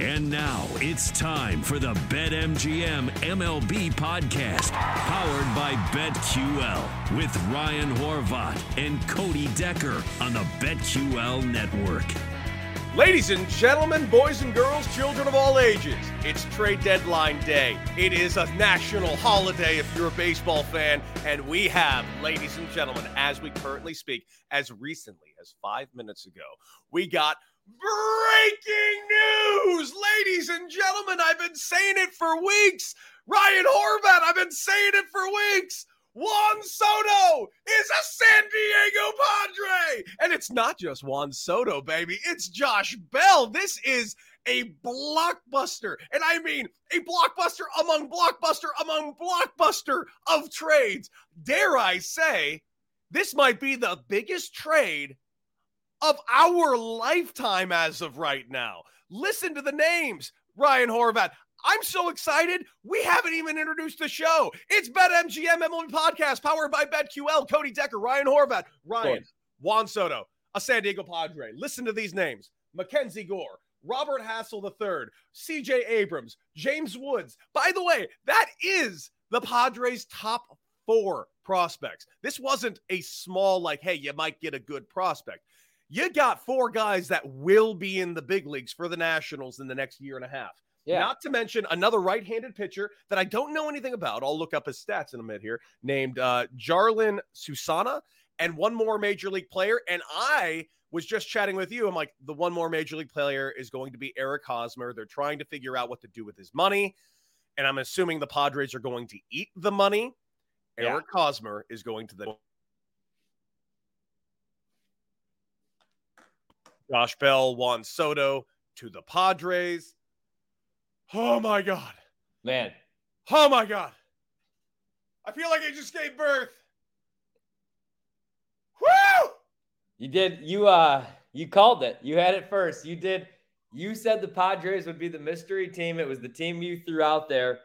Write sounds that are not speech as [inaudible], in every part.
And now it's time for the BetMGM MLB podcast, powered by BetQL, with Ryan Horvat and Cody Decker on the BetQL network. Ladies and gentlemen, boys and girls, children of all ages, it's trade deadline day. It is a national holiday if you're a baseball fan, and we have, ladies and gentlemen, as we currently speak, as recently as five minutes ago, we got Breaking news, ladies and gentlemen. I've been saying it for weeks. Ryan Horvat, I've been saying it for weeks. Juan Soto is a San Diego Padre. And it's not just Juan Soto, baby. It's Josh Bell. This is a blockbuster. And I mean a blockbuster among blockbuster among blockbuster of trades. Dare I say, this might be the biggest trade of our lifetime as of right now. Listen to the names Ryan Horvat. I'm so excited. We haven't even introduced the show. It's BetMGM MLB Podcast powered by BetQL. Cody Decker, Ryan Horvat, Ryan, Juan Soto, a San Diego Padre. Listen to these names Mackenzie Gore, Robert Hassell III, CJ Abrams, James Woods. By the way, that is the Padres' top four prospects. This wasn't a small, like, hey, you might get a good prospect you got four guys that will be in the big leagues for the Nationals in the next year and a half. Yeah. Not to mention another right handed pitcher that I don't know anything about. I'll look up his stats in a minute here, named uh, Jarlin Susana, and one more major league player. And I was just chatting with you. I'm like, the one more major league player is going to be Eric Hosmer. They're trying to figure out what to do with his money. And I'm assuming the Padres are going to eat the money. Eric yeah. Hosmer is going to the Josh Bell, Juan Soto to the Padres. Oh my God. Man. Oh my God. I feel like I just gave birth. Woo! You did you uh you called it. You had it first. You did you said the Padres would be the mystery team. It was the team you threw out there.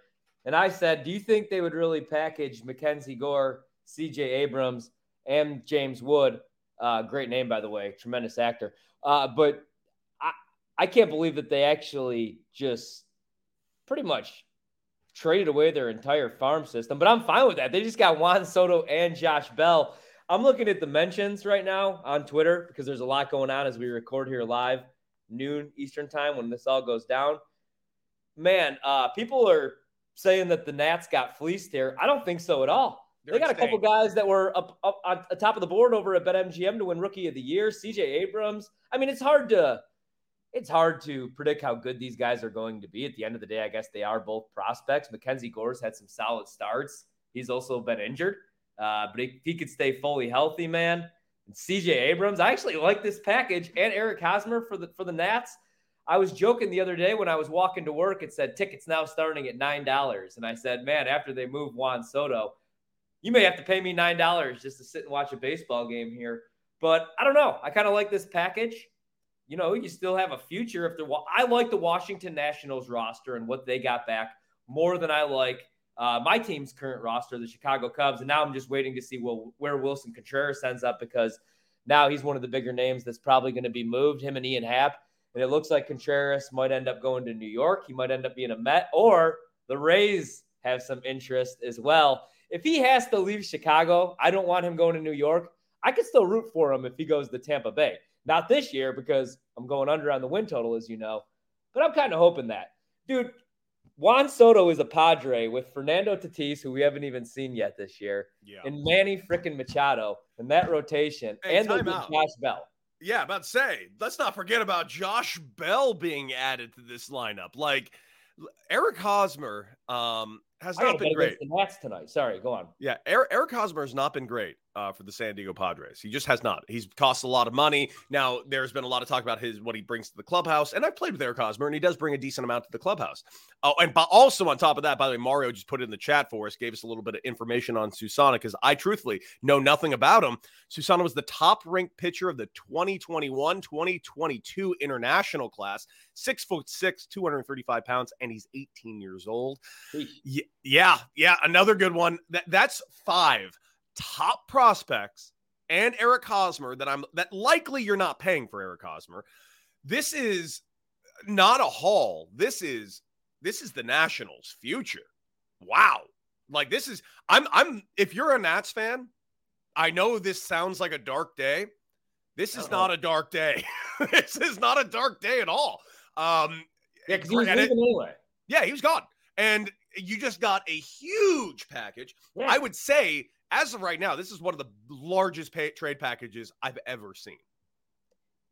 And I said, Do you think they would really package Mackenzie Gore, CJ Abrams, and James Wood? Uh, great name, by the way, tremendous actor. Uh, but I, I can't believe that they actually just pretty much traded away their entire farm system. But I'm fine with that. They just got Juan Soto and Josh Bell. I'm looking at the mentions right now on Twitter because there's a lot going on as we record here live, noon Eastern time when this all goes down. Man, uh, people are saying that the Nats got fleeced here. I don't think so at all. They're they got a couple guys that were up, up on the top of the board over at BetMGM to win Rookie of the Year. CJ Abrams. I mean, it's hard to it's hard to predict how good these guys are going to be. At the end of the day, I guess they are both prospects. Mackenzie Gore's had some solid starts. He's also been injured, uh, but if he could stay fully healthy, man. And CJ Abrams, I actually like this package, and Eric Hosmer for the for the Nats. I was joking the other day when I was walking to work. It said tickets now starting at nine dollars, and I said, "Man, after they move Juan Soto." You may have to pay me nine dollars just to sit and watch a baseball game here. But I don't know. I kind of like this package. You know, you still have a future if they're. I like the Washington Nationals roster and what they got back more than I like uh, my team's current roster, the Chicago Cubs. And now I'm just waiting to see well, where Willson Contreras ends up because now he's one of the bigger names that's probably going to be moved. Him and Ian Happ. And it looks like Contreras might end up going to New York. He might end up being a Met, or the Rays have some interest as well if he has to leave Chicago, I don't want him going to New York. I could still root for him if he goes to Tampa Bay. Not this year because I'm going under on the win total, as you know. But I'm kind of hoping that. Dude, Juan Soto is a Padre with Fernando Tatis, who we haven't even seen yet this year, yeah. and Manny freaking Machado in that rotation, hey, and the Josh Bell. Yeah, about to say, let's not forget about Josh Bell being added to this lineup. Like Eric Hosmer um, has not been great. The Nats tonight. Sorry, go on. Yeah, Eric, Eric Hosmer has not been great uh, for the San Diego Padres. He just has not. He's cost a lot of money. Now, there's been a lot of talk about his what he brings to the clubhouse, and I've played with Eric Hosmer, and he does bring a decent amount to the clubhouse. Oh, and also on top of that, by the way, Mario just put it in the chat for us, gave us a little bit of information on Susana because I truthfully know nothing about him. Susana was the top ranked pitcher of the 2021-2022 international class, six foot six, 235 pounds, and he's 18 years old. Yeah, yeah, another good one. That that's five top prospects and Eric Hosmer that I'm that likely you're not paying for Eric Hosmer. This is not a haul. This is this is the Nationals' future. Wow. Like this is I'm I'm if you're a Nats fan, I know this sounds like a dark day. This is Uh-oh. not a dark day. [laughs] this is not a dark day at all. Um yeah, he was leaving anyway. Yeah, he was gone. And you just got a huge package. Yeah. I would say as of right now, this is one of the largest pay- trade packages I've ever seen.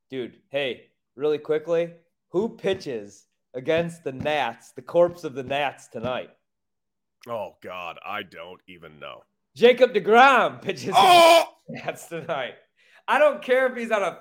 Dude, hey, really quickly, who pitches against the Nats, the corpse of the Nats tonight? Oh God, I don't even know. Jacob DeGrom pitches oh! Nats tonight. I don't care if he's on a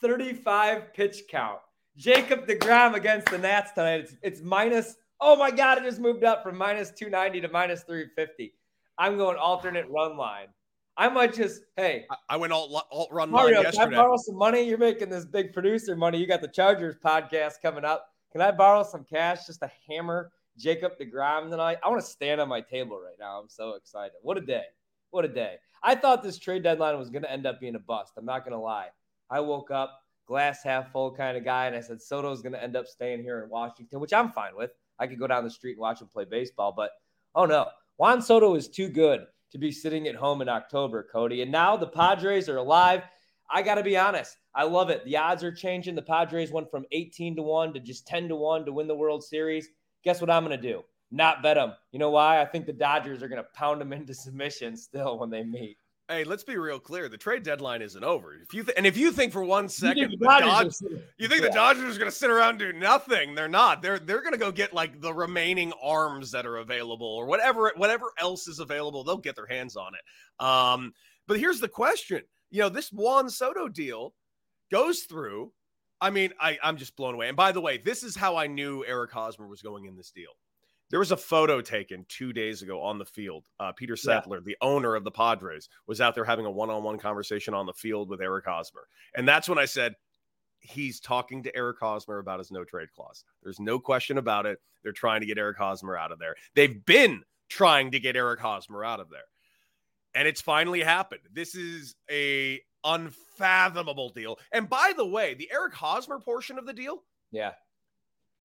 35 pitch count. Jacob DeGrom against the Nats tonight. It's, it's minus. Oh my God, it just moved up from minus 290 to minus 350. I'm going alternate run line. I might just hey. I, went alt, alt run Mario, line yesterday. Can I borrow some money? You're making this big producer money. You got the Chargers podcast coming up. Can I borrow some cash just to hammer Jacob DeGrom tonight? I want to stand on my table right now. I'm so excited. What a day. What a day. I thought this trade deadline was going to end up being a bust. I'm not going to lie. I woke up glass half full kind of guy, and I said Soto's going to end up staying here in Washington, which I'm fine with. I could go down the street and watch him play baseball, but oh no, Juan Soto is too good to be sitting at home in October, Cody. And now the Padres are alive. I got to be honest. I love it. The odds are changing. The Padres went from 18 to 1 to just 10 to 1 to win the World Series. Guess what I'm going to do? Not bet them. You know why? I think the Dodgers are going to pound them [laughs] into submission still when they meet. Hey, let's be real clear. The trade deadline isn't over. If you th- and if you think for one second the Dodgers, Dodgers you think yeah. the Dodgers are going to sit around and do nothing, they're not. They're they're going to go get like the remaining arms that are available or whatever whatever else is available. They'll get their hands on it. Um, but here's the question: you know, this Juan Soto deal goes through. I mean, I I'm just blown away. And by the way, this is how I knew Eric Hosmer was going in this deal. There was a photo taken two days ago on the field. Uh, Peter Seidler, yeah. the owner of the Padres, was out there having a one on one conversation on the field with Eric Hosmer. And that's when I said, he's talking to Eric Hosmer about his no trade clause. There's no question about it. They're trying to get Eric Hosmer out of there. They've been trying to get Eric Hosmer out of there. And it's finally happened. This is a unfathomable deal. And by the way, the Eric Hosmer portion of the deal, yeah,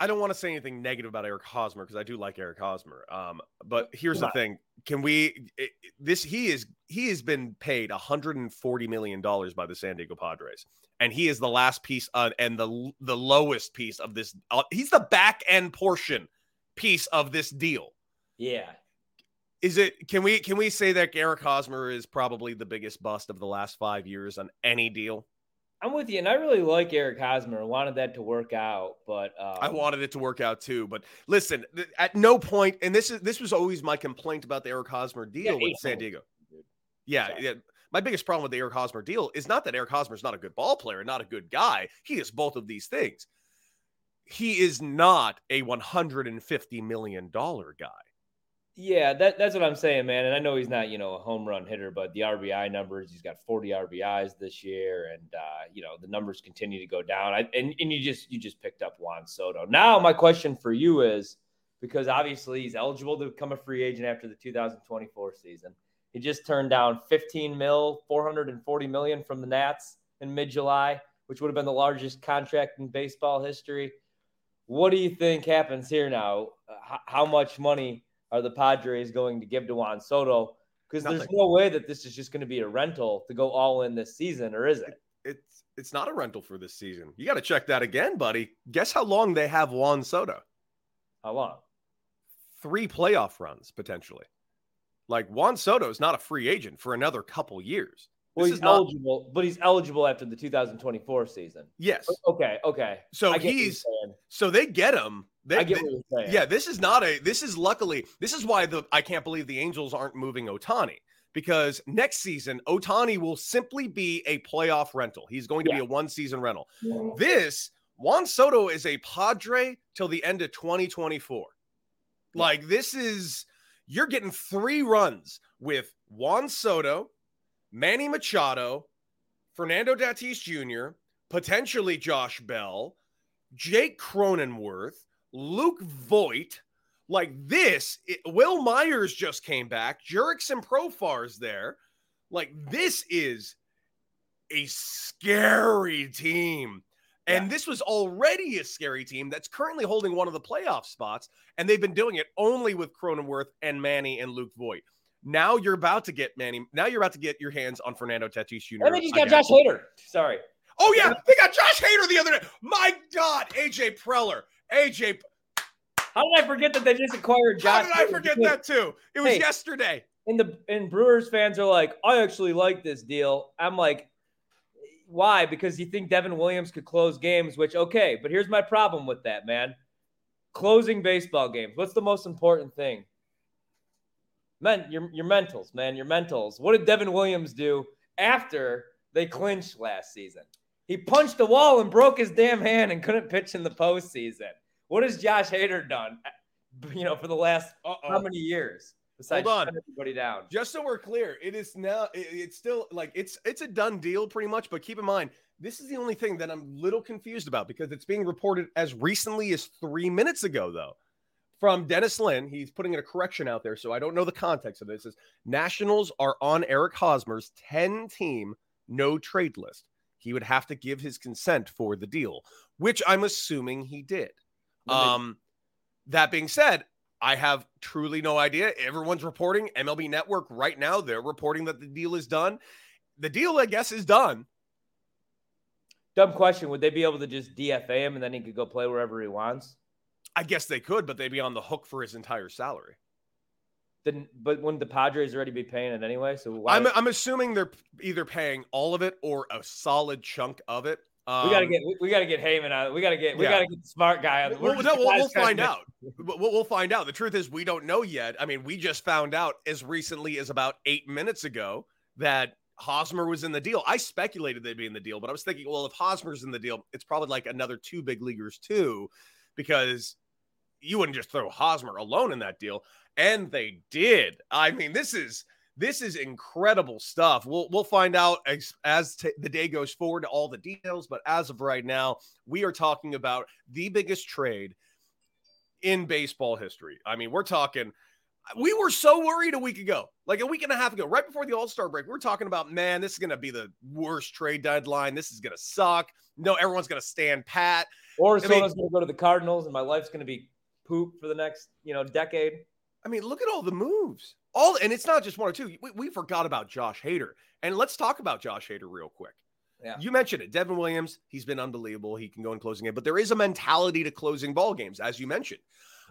I don't want to say anything negative about Eric Hosmer because I do like Eric Hosmer. Um, but here's the thing: Can we? It, this he is he has been paid 140 million dollars by the San Diego Padres, and he is the last piece uh, and the the lowest piece of this. Uh, he's the back end portion piece of this deal. Yeah, is it can we can we say that Eric Hosmer is probably the biggest bust of the last five years on any deal? I'm with you, and I really like Eric Hosmer. I wanted that to work out, but um... I wanted it to work out too. But listen, at no point, and this is this was always my complaint about the Eric Hosmer deal yeah, with San Diego. Yeah, yeah. My biggest problem with the Eric Hosmer deal is not that Eric Hosmer is not a good ball player, not a good guy. He is both of these things. He is not a 150 million dollar guy. Yeah, that, that's what I'm saying, man. And I know he's not, you know, a home run hitter, but the RBI numbers, he's got 40 RBIs this year, and uh, you know the numbers continue to go down. I, and and you just you just picked up Juan Soto. Now my question for you is, because obviously he's eligible to become a free agent after the 2024 season. He just turned down 15 mil, 440 million from the Nats. in mid July, which would have been the largest contract in baseball history. What do you think happens here now? how much money are the Padres going to give to Juan Soto? Because there's no way that this is just going to be a rental to go all in this season, or is it? It's it's not a rental for this season. You got to check that again, buddy. Guess how long they have Juan Soto? How long? Three playoff runs potentially. Like Juan Soto is not a free agent for another couple years. Well, he's eligible, not... but he's eligible after the 2024 season. Yes. Okay. Okay. So he's so they get him. They, I get they, what you're saying. Yeah, this is not a. This is luckily. This is why the I can't believe the Angels aren't moving Ohtani because next season Ohtani will simply be a playoff rental. He's going to yeah. be a one season rental. Yeah. This Juan Soto is a Padre till the end of 2024. Yeah. Like this is you're getting three runs with Juan Soto, Manny Machado, Fernando Tatis Jr., potentially Josh Bell, Jake Cronenworth, Luke Voit. Like this, it, Wil Myers just came back. Jurickson Profar's there. Like this is a scary team. And yeah. this was already a scary team that's currently holding one of the playoff spots. And they've been doing it only with Cronenworth and Manny and Luke Voit. Now you're about to get Manny. Now you're about to get your hands on Fernando Tatis Jr. And they just got Josh Hader. Sorry. Oh yeah, they got Josh Hader the other day. My God, AJ Preller, AJ. How did I forget that they just acquired Josh? How did I forget that too? It was hey, yesterday. And the and Brewers fans are like, I actually like this deal. I'm like, why? Because you think Devin Williams could close games, which okay, but here's my problem with that, man. Closing baseball games. What's the most important thing? Men, your your mentals, man, your mentals. What did Devin Williams do after they clinched last season? He punched the wall and broke his damn hand and couldn't pitch in the postseason. What has Josh Hader done? You know, for the last Uh-oh. how many years? Besides Hold on. everybody down. Just so we're clear, it is now. It, it's still like it's it's a done deal pretty much. But keep in mind, this is the only thing that I'm a little confused about because it's being reported as recently as three minutes ago, though from Dennis Lin. He's putting in a correction out there, so I don't know the context of this. Is Nationals are on Eric Hosmer's 10 team no trade list. He would have to give his consent for the deal, which I'm assuming he did. Um, that being said, I have truly no idea. Everyone's reporting MLB Network right now. They're reporting that the deal is done. The deal, I guess, is done. Dumb question. Would they be able to just DFA him and then he could go play wherever he wants? I guess they could, but they'd be on the hook for his entire salary. Then, but wouldn't the Padres already be paying it anyway? So why... I'm, I'm assuming they're either paying all of it or a solid chunk of it. Um, we gotta get we, we, gotta get Heyman out. We gotta get we yeah. gotta get the smart guy out. We'll, no, we'll, we'll find out. We'll, we'll find out. The truth is, we don't know yet. I mean, we just found out as recently as about eight minutes ago that Hosmer was in the deal. I speculated they'd be in the deal, but I was thinking, well, if Hosmer's in the deal, it's probably like another two big leaguers too, because you wouldn't just throw Hosmer alone in that deal. And they did. I mean, this is this is incredible stuff. We'll we'll find out as, as t- the day goes forward all the details, but as of right now, we are talking about the biggest trade in baseball history. I mean, we're talking we were so worried a week ago, like a week and a half ago, right before the All Star break. We are talking about, man, this is going to be the worst trade deadline. This is going to suck. No, everyone's going to stand pat. Or someone's going to go to the Cardinals, and my life's going to be poop for the next you know decade. I mean, look at all the moves. All and it's not just one or two. We, we forgot about Josh Hader, and let's talk about Josh Hader real quick. Yeah. You mentioned it. Devin Williams, he's been unbelievable. He can go in closing it, but there is a mentality to closing ball games, as you mentioned.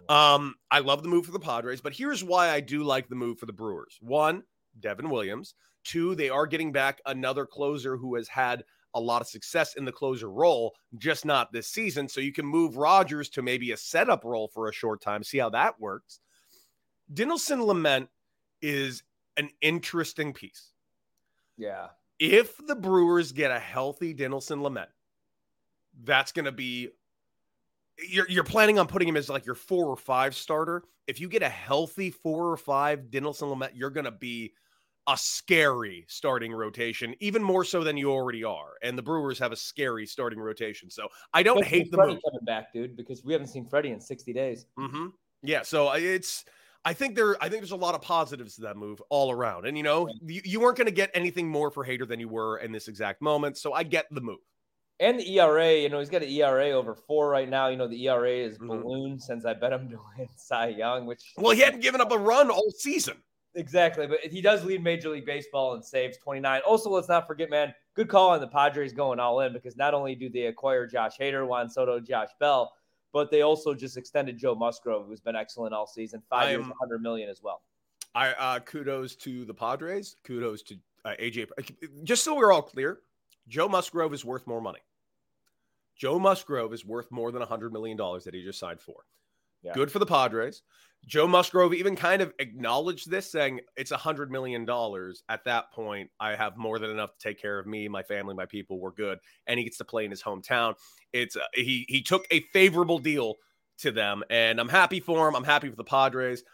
Um, I love the move for the Padres, but here's why I do like the move for the Brewers. One, Devin Williams. Two, they are getting back another closer who has had a lot of success in the closer role, just not this season. So you can move Rogers to maybe a setup role for a short time, see how that works. Dinelson Lamet is an interesting piece. Yeah. If the Brewers get a healthy Dinelson Lamet, that's going to be you're you're planning on putting him as like your four or five starter. If you get a healthy four or five Dinelson Lamet, you're going to be a scary starting rotation, even more so than you already are. And the Brewers have a scary starting rotation. So I don't hate the Freddy move. coming back, dude, because we haven't seen Freddy in 60 days. Mm-hmm. Yeah. So it's, I think there I think there's a lot of positives to that move all around. And you know, you, you weren't going to get anything more for Hader than you were in this exact moment. So I get the move. And the ERA, you know, he's got an ERA over four right now. You know, the ERA is mm-hmm. ballooned since I bet him to [laughs] win Cy Young, which well, he hadn't given up a run all season. Exactly, but he does lead Major League Baseball in saves 29. Also, let's not forget, man, good call on the Padres going all in because not only do they acquire Josh Hader, Juan Soto, Josh Bell, but they also just extended Joe Musgrove, who's been excellent all season, five am, years, 100 million as well. I uh, kudos to the Padres, kudos to uh, AJ. Just so we're all clear, Joe Musgrove is worth more money. Joe Musgrove is worth more than $100 million that he just signed for. Yeah. Good for the Padres. Joe Musgrove even kind of acknowledged this, saying it's a hundred million dollars. At that point, I have more than enough to take care of me, my family, my people. We're good, and he gets to play in his hometown. It's uh, he he took a favorable deal to them, and I'm happy for him. I'm happy for the Padres.